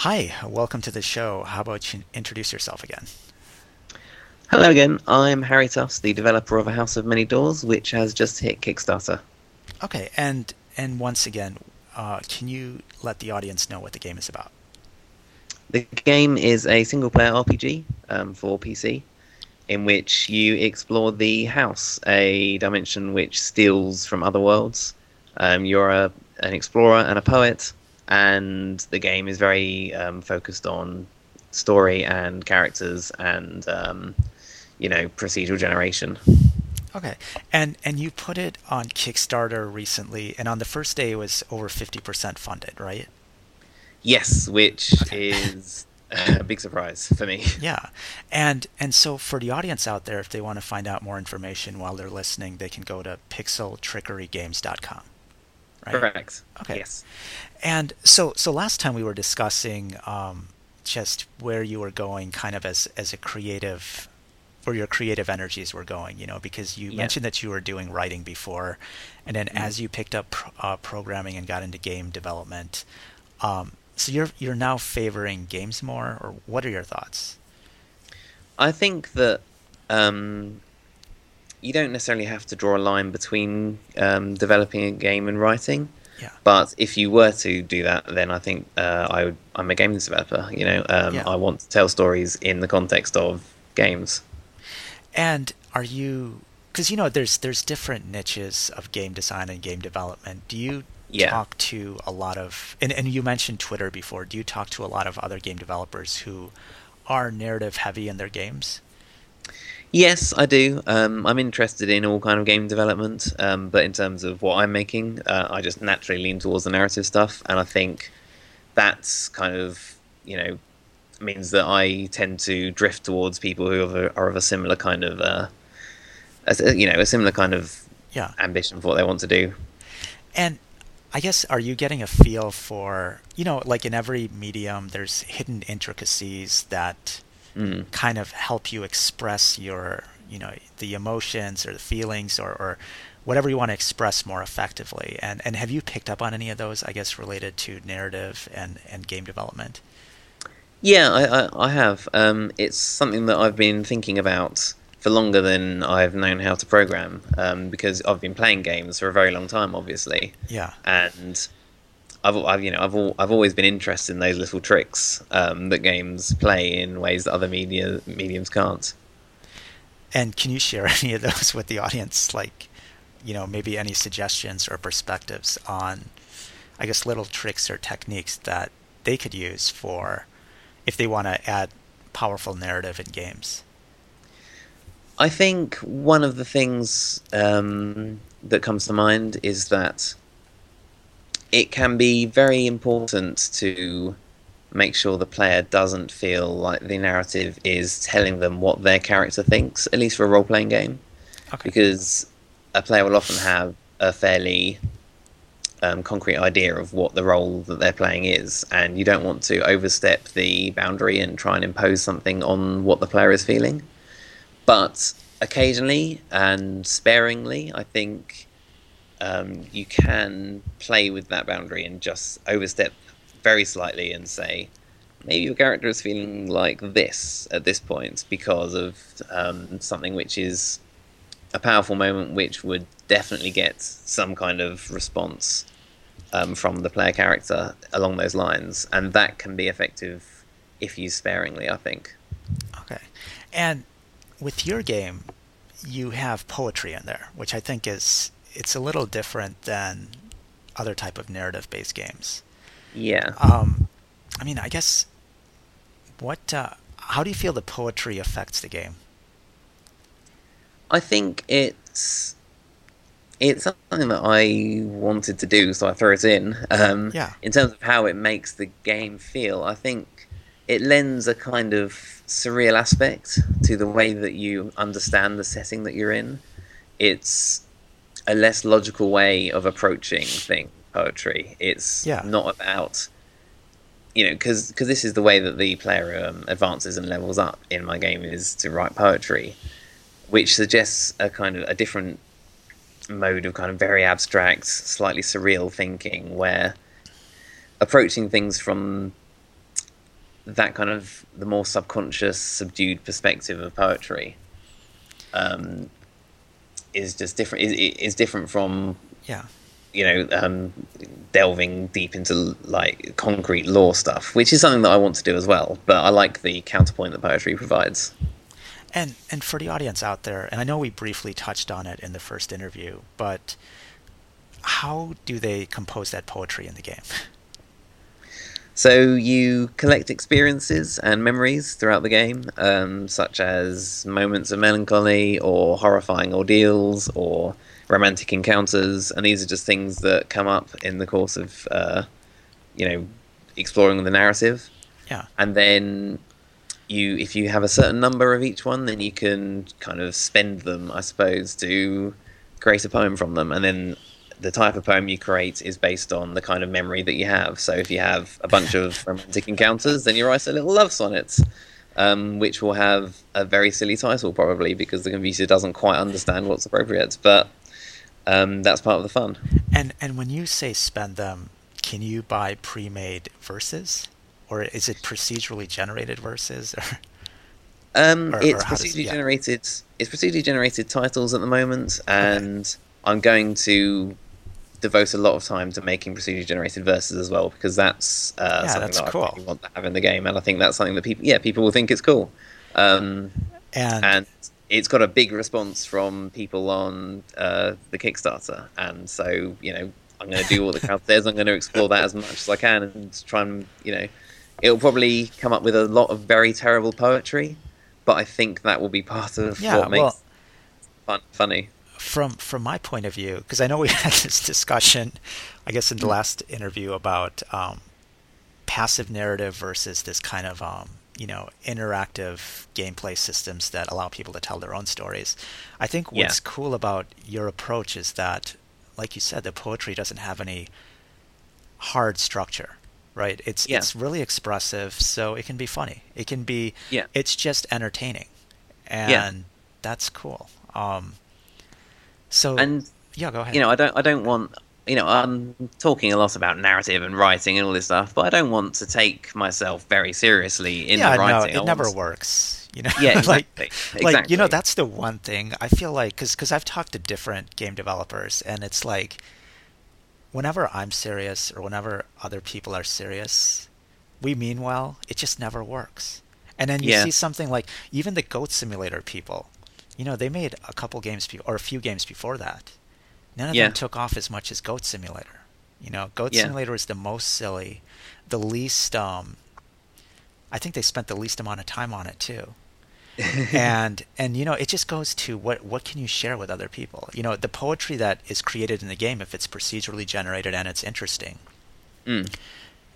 Hi, welcome to the show. How about you introduce yourself again? Hello again, I'm Harry Tuffs, the developer of A House of Many Doors, which has just hit Kickstarter. Okay, and and once again, uh, can you let the audience know what the game is about? The game is a single player RPG um, for PC in which you explore the house, a dimension which steals from other worlds. Um, you're a, an explorer and a poet, and the game is very um, focused on story and characters and um, you know procedural generation. Okay, and and you put it on Kickstarter recently, and on the first day it was over fifty percent funded, right? Yes, which okay. is a big surprise for me. Yeah, and and so for the audience out there, if they want to find out more information while they're listening, they can go to pixeltrickerygames.com. Right? Correct. Okay. Yes. And so so last time we were discussing um, just where you were going, kind of as as a creative where your creative energies were going, you know, because you yeah. mentioned that you were doing writing before, and then mm-hmm. as you picked up uh, programming and got into game development, um, so you're you're now favoring games more, or what are your thoughts? I think that um, you don't necessarily have to draw a line between um, developing a game and writing. Yeah. But if you were to do that, then I think uh, I would, I'm a games developer. You know, um, yeah. I want to tell stories in the context of games. And are you? Because you know, there's there's different niches of game design and game development. Do you yeah. talk to a lot of and, and you mentioned Twitter before. Do you talk to a lot of other game developers who are narrative heavy in their games? Yes, I do. Um, I'm interested in all kind of game development, um, but in terms of what I'm making, uh, I just naturally lean towards the narrative stuff, and I think that's kind of you know means that I tend to drift towards people who are, are of a similar kind of uh, a, you know a similar kind of yeah. ambition for what they want to do. And I guess are you getting a feel for you know like in every medium there's hidden intricacies that mm. kind of help you express your you know the emotions or the feelings or, or whatever you want to express more effectively and and have you picked up on any of those I guess related to narrative and and game development yeah I I, I have um, it's something that I've been thinking about for longer than I've known how to program um, because I've been playing games for a very long time, obviously. Yeah. And I've, I've you know I've all, I've always been interested in those little tricks um, that games play in ways that other media mediums can't. And can you share any of those with the audience? Like, you know, maybe any suggestions or perspectives on, I guess, little tricks or techniques that they could use for if they want to add powerful narrative in games. I think one of the things um, that comes to mind is that it can be very important to make sure the player doesn't feel like the narrative is telling them what their character thinks, at least for a role playing game. Okay. Because a player will often have a fairly um, concrete idea of what the role that they're playing is, and you don't want to overstep the boundary and try and impose something on what the player is feeling. But occasionally and sparingly, I think um, you can play with that boundary and just overstep very slightly and say, maybe your character is feeling like this at this point because of um, something which is a powerful moment which would definitely get some kind of response um, from the player character along those lines. And that can be effective if used sparingly, I think. Okay. And with your game, you have poetry in there, which I think is it's a little different than other type of narrative based games. Yeah. Um, I mean, I guess what uh, how do you feel the poetry affects the game? I think it's it's something that I wanted to do, so I throw it in. Um, yeah. In terms of how it makes the game feel, I think it lends a kind of surreal aspect to the way that you understand the setting that you're in. It's a less logical way of approaching thing poetry. It's yeah. not about you know because because this is the way that the player um, advances and levels up in my game is to write poetry, which suggests a kind of a different mode of kind of very abstract, slightly surreal thinking where approaching things from that kind of the more subconscious, subdued perspective of poetry um, is just different. Is, is different from yeah, you know, um, delving deep into like concrete law stuff, which is something that I want to do as well. But I like the counterpoint that poetry provides. And and for the audience out there, and I know we briefly touched on it in the first interview, but how do they compose that poetry in the game? So you collect experiences and memories throughout the game, um, such as moments of melancholy or horrifying ordeals or romantic encounters, and these are just things that come up in the course of, uh, you know, exploring the narrative. Yeah. And then you, if you have a certain number of each one, then you can kind of spend them, I suppose, to create a poem from them, and then the type of poem you create is based on the kind of memory that you have. So if you have a bunch of romantic encounters, then you write a little love sonnet, um, which will have a very silly title probably because the computer doesn't quite understand what's appropriate. But um, that's part of the fun. And and when you say spend them, can you buy pre-made verses, or is it procedurally generated verses? um, or, it's or procedurally yeah. generated. It's procedurally generated titles at the moment, and okay. I'm going to devote a lot of time to making procedurally generated verses as well because that's uh, yeah, something that's that cool. I really want to have in the game, and I think that's something that people, yeah, people will think it's cool. Um, and, and it's got a big response from people on uh, the Kickstarter, and so you know I'm going to do all the crowd says. I'm going to explore that as much as I can and try and you know it'll probably come up with a lot of very terrible poetry, but I think that will be part of yeah, what makes well, fun funny from from my point of view, because I know we had this discussion, I guess in the mm. last interview about um, passive narrative versus this kind of um, you know interactive gameplay systems that allow people to tell their own stories. I think what's yeah. cool about your approach is that, like you said, the poetry doesn't have any hard structure right it's yeah. it's really expressive so it can be funny it can be yeah it's just entertaining and yeah. that's cool um so and yeah, go ahead. You know, I don't I don't want you know, I'm talking a lot about narrative and writing and all this stuff, but I don't want to take myself very seriously in yeah, the writing. No, it never works. You know, yeah, exactly. like, exactly. like you know, that's the one thing I feel like because because I've talked to different game developers, and it's like whenever I'm serious or whenever other people are serious, we mean well. It just never works. And then you yeah. see something like even the Goat Simulator people you know, they made a couple games be- or a few games before that. None of yeah. them took off as much as Goat Simulator. You know, Goat yeah. Simulator is the most silly, the least. Um, I think they spent the least amount of time on it too. and and you know it just goes to what what can you share with other people you know the poetry that is created in the game if it's procedurally generated and it's interesting mm.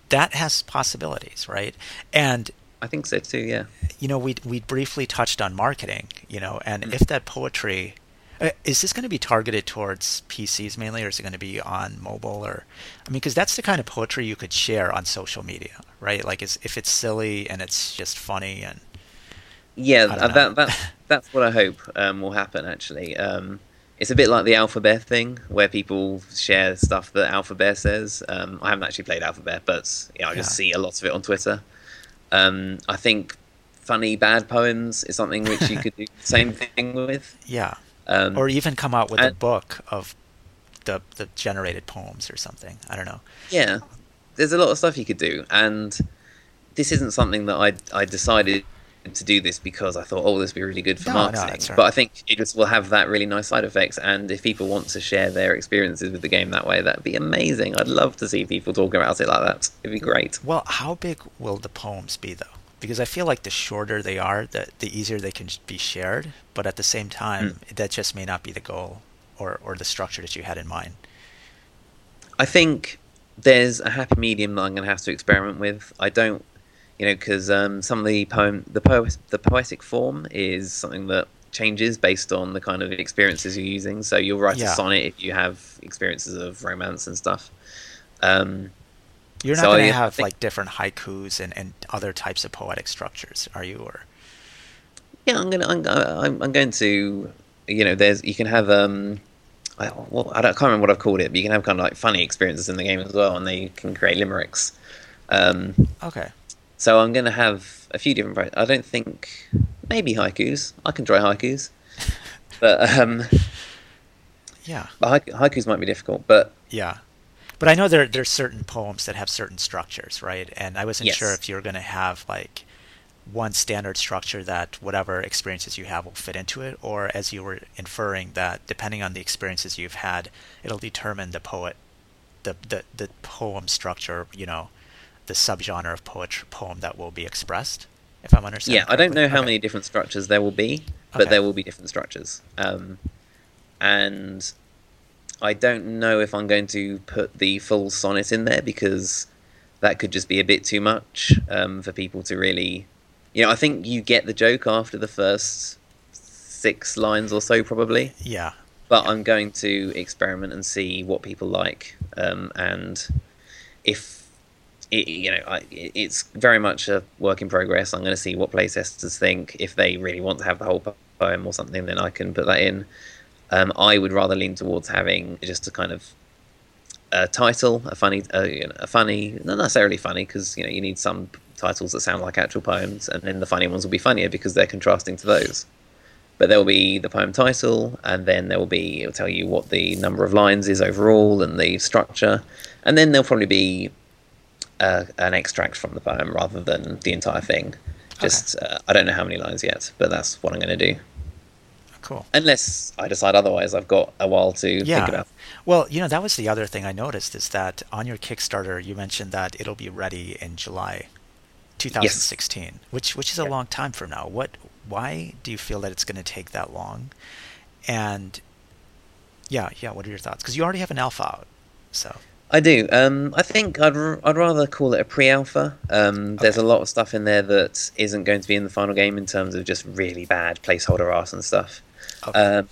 that has possibilities right and I think so too. Yeah. You know, we we briefly touched on marketing. You know, and mm-hmm. if that poetry uh, is this going to be targeted towards PCs mainly, or is it going to be on mobile? Or, I mean, because that's the kind of poetry you could share on social media, right? Like, if it's silly and it's just funny and yeah, that that that's what I hope um, will happen. Actually, um, it's a bit like the Alphabet thing, where people share stuff that Alphabet says. Um, I haven't actually played Alphabet, but you know, I just yeah. see a lot of it on Twitter. Um, I think funny bad poems is something which you could do the same thing with. Yeah. Um, or even come out with and, a book of the the generated poems or something. I don't know. Yeah. There's a lot of stuff you could do, and this isn't something that I I decided to do this because I thought, oh, this would be really good for no, marketing. No, right. But I think it just will have that really nice side effects. And if people want to share their experiences with the game that way, that'd be amazing. I'd love to see people talk about it like that. It'd be great. Well, how big will the poems be, though? Because I feel like the shorter they are, the, the easier they can be shared. But at the same time, mm. that just may not be the goal or, or the structure that you had in mind. I think there's a happy medium that I'm going to have to experiment with. I don't you know, because um, some of the poem, the po- the poetic form is something that changes based on the kind of experiences you're using. So you'll write yeah. a sonnet if you have experiences of romance and stuff. Um, you're not so going to have think, like different haikus and, and other types of poetic structures, are you? Or yeah, I'm gonna I'm, I'm, I'm going to you know there's you can have um I, well, I, I can't remember what I've called it, but you can have kind of like funny experiences in the game as well, and they can create limericks. Um, okay So I'm going to have a few different. Pro- I don't think maybe haikus. I can try haikus, but um, yeah, but haikus might be difficult. But yeah, but I know there there's certain poems that have certain structures, right? And I wasn't Yes. sure if you were going to have like one standard structure that whatever experiences you have will fit into it, or as you were inferring that depending on the experiences you've had, it'll determine the poet, the the the poem structure, you know, the subgenre of poetry poem that will be expressed. If I'm understanding. yeah, I don't know how Okay. many different structures there will be, but Okay. there will be different structures. Um, and I don't know if I'm going to put the full sonnet in there because that could just be a bit too much um, for people to really. You know, I think you get the joke after the first six lines or so, probably. Yeah. But I'm going to experiment and see what people like, um, and if it, you know, it's very much a work in progress. I'm going to see what playtesters think. If they really want to have the whole poem or something, then I can put that in. Um, I would rather lean towards having just a kind of a title, a funny, uh, you know, a funny, not necessarily funny, because you know you need some titles that sound like actual poems, and then the funny ones will be funnier because they're contrasting to those. But there will be the poem title, and then there will be it'll tell you what the number of lines is overall and the structure, and then there'll probably be uh, an extract from the poem rather than the entire thing. Just uh, I don't know how many lines yet, but that's what I'm going to do. Cool. Unless I decide otherwise, I've got a while to Yeah. think about. Well, you know, that was the other thing I noticed is that on your Kickstarter, you mentioned that it'll be ready in July 2016, which which is a long time from now. What why do you feel that it's going to take that long? And yeah, yeah, what are your thoughts? Cuz you already have an alpha out. So, I do. Um, I think I'd r- I'd rather call it a pre-alpha. Um, There's a lot of stuff in there that isn't going to be in the final game in terms of just really bad placeholder art and stuff. okay. Um,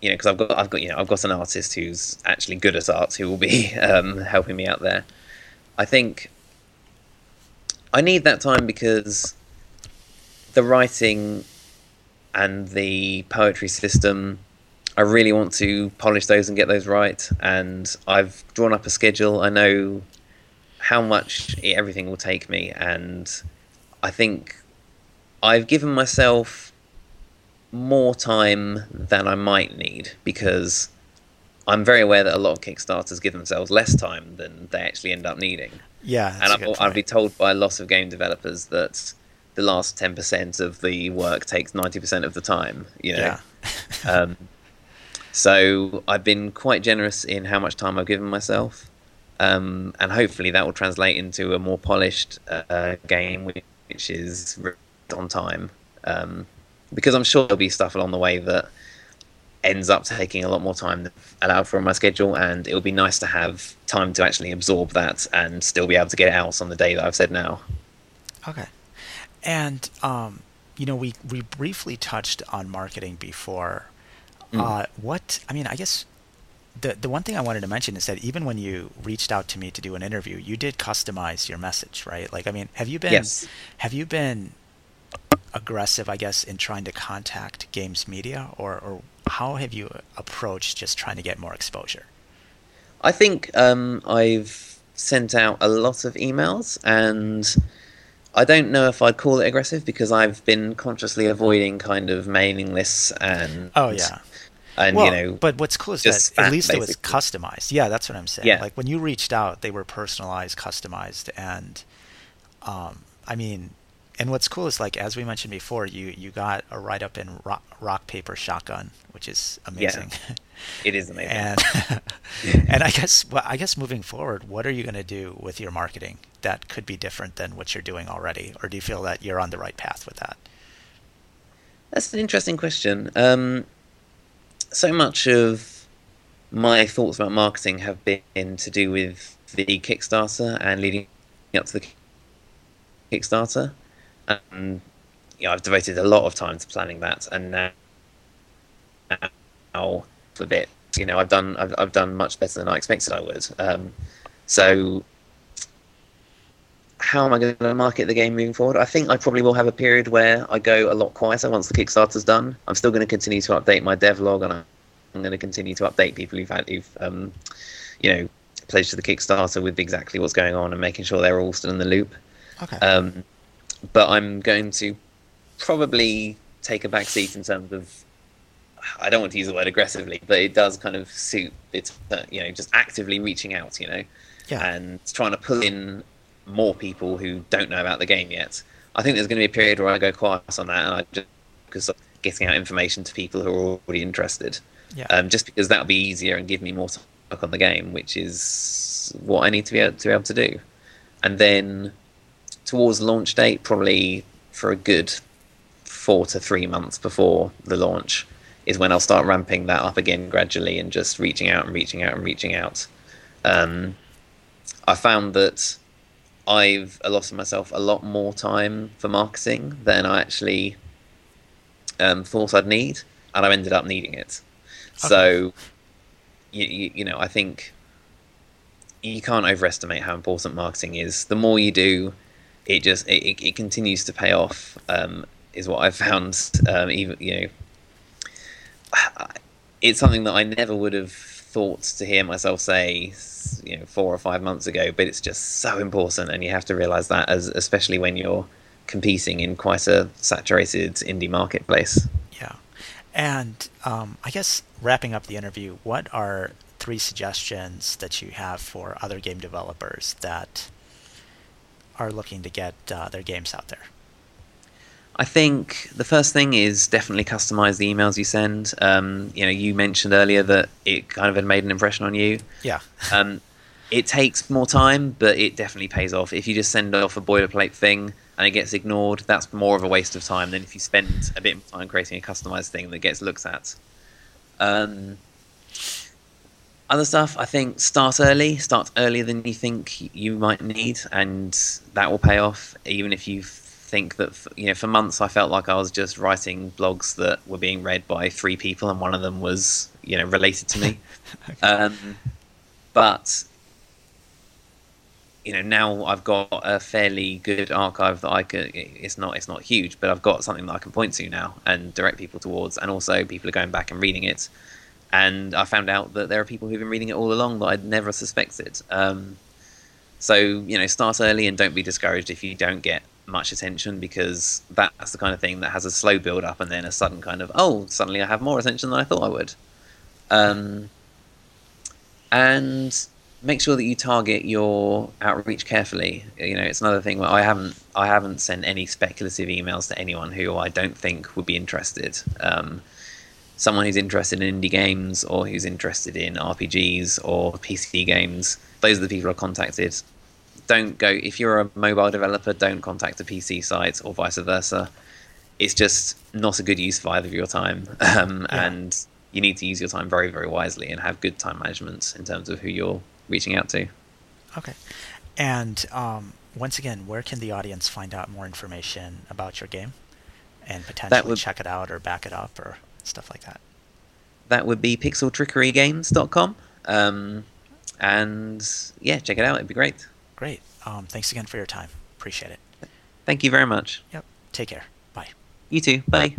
you know, because I've got I've got you know I've got an artist who's actually good at art who will be um, helping me out there. I think I need that time because the writing and the poetry system I really want to polish those and get those right. And I've drawn up a schedule. I know how much it, everything will take me, and I think I've given myself more time than I might need because I'm very aware that a lot of Kickstarters give themselves less time than they actually end up needing. yeah, and I've, been told by lots of game developers that the last 10% of the work takes 90% of the time, you know. yeah. Um, so I've been quite generous in how much time I've given myself, um, and hopefully that will translate into a more polished uh, game, which is on time. Um, because I'm sure there'll be stuff along the way that ends up taking a lot more time than allowed for on my schedule, and it would be nice to have time to actually absorb that and still be able to get it out on the day that I've said now. Okay. And um, you know, we we briefly touched on marketing before. Mm. Uh, what I mean, I guess the the one thing I wanted to mention is that even when you reached out to me to do an interview, you did customize your message, right? Like, I mean, have you been Yes. have you been aggressive, I guess, in trying to contact games media, or or how have you approached just trying to get more exposure? I think um, I've sent out a lot of emails, and I don't know if I'd call it aggressive because I've been consciously avoiding kind of mailing lists and Oh yeah. And well, you know but what's cool is that at least it was customized. Yeah, that's what I'm saying. Yeah. Like when you reached out, they were personalized, customized, and um, I mean, and what's cool is like as we mentioned before, you you got a write up in rock, Rock Paper Shotgun, which is amazing. it is amazing. and and I guess well, I guess moving forward, what are you going to do with your marketing that could be different than what you're doing already, or do you feel that you're on the right path with that? That's an interesting question. Um, so much of my thoughts about marketing have been to do with the Kickstarter and leading up to the Kickstarter. And you know, I've devoted a lot of time to planning that, and now, now a bit, you know, I've done I've, I've done much better than I expected I would. Um, so how am I going to market the game moving forward? I think I probably will have a period where I go a lot quieter once the Kickstarter's done. I'm still going to continue to update my devlog, and I'm going to continue to update people who've had, who've, um, you know, pledged to the Kickstarter with exactly what's going on and making sure they're all still in the loop. Okay. Um, but I'm going to probably take a back seat in terms of. I don't want to use the word aggressively, but it does kind of suit it's Uh, you know, just actively reaching out. You know, yeah. and trying to pull in more people who don't know about the game yet. I think there's going to be a period where I go quiet on that, and I just because of getting out information to people who are already interested. Yeah. Um, just because that'll be easier and give me more time to work on the game, which is what I need to be able to be able to do. And then towards launch date, probably for a good four to three months before the launch, is when I'll start ramping that up again gradually and just reaching out and reaching out and reaching out. Um, I found that I've allotted myself a lot more time for marketing than I actually um, thought I'd need, and I've ended up needing it. Okay. So, you, you, you know, I think you can't overestimate how important marketing is. The more you do, it just it, it, it continues to pay off. Um, is what I've found. Um, even you know, it's something that I never would have thought to hear myself say, you know, four or five months ago. But it's just so important, and you have to realize that, as especially when you're competing in quite a saturated indie marketplace. Yeah. And um, I guess wrapping up the interview, what are three suggestions that you have for other game developers that are looking to get uh, their games out there? I think the first thing is definitely customize the emails you send. Um, you know, you mentioned earlier that it kind of had made an impression on you. Yeah. Um, it takes more time, but it definitely pays off. If you just send off a boilerplate thing and it gets ignored, that's more of a waste of time than if you spend a bit more time creating a customized thing that gets looked at. Um, other stuff, I think start early, start earlier than you think you might need, and that will pay off. Even if you think that, you know, for months I felt like I was just writing blogs that were being read by three people, and one of them was, you know, related to me. um, but you know now I've got a fairly good archive that I could. It's not it's not huge, but I've got something that I can point to now and direct people towards, and also people are going back and reading it. And I found out that there are people who've been reading it all along that I'd never suspected. Um, so you know, start early and don't be discouraged if you don't get much attention because that's the kind of thing that has a slow build up and then a sudden kind of oh suddenly I have more attention than I thought I would. Um, and make sure that you target your outreach carefully. You know, it's another thing where I haven't I haven't sent any speculative emails to anyone who I don't think would be interested. Um, someone who's interested in indie games or who's interested in RPGs or PC games, those are the people I contacted. Don't go if you're a mobile developer, don't contact a PC site or vice versa. It's just not a good use of either of your time, um, Yeah. and you need to use your time very, very wisely and have good time management in terms of who you're reaching out to. Okay. And um, once again, where can the audience find out more information about your game and potentially would- check it out or back it up or stuff like that? That would be pixeltrickerygames.com. Um, and yeah, check it out. It'd be great. Great. Um, thanks again for your time. Appreciate it. Thank you very much. Yep. Take care. Bye. You too. Bye.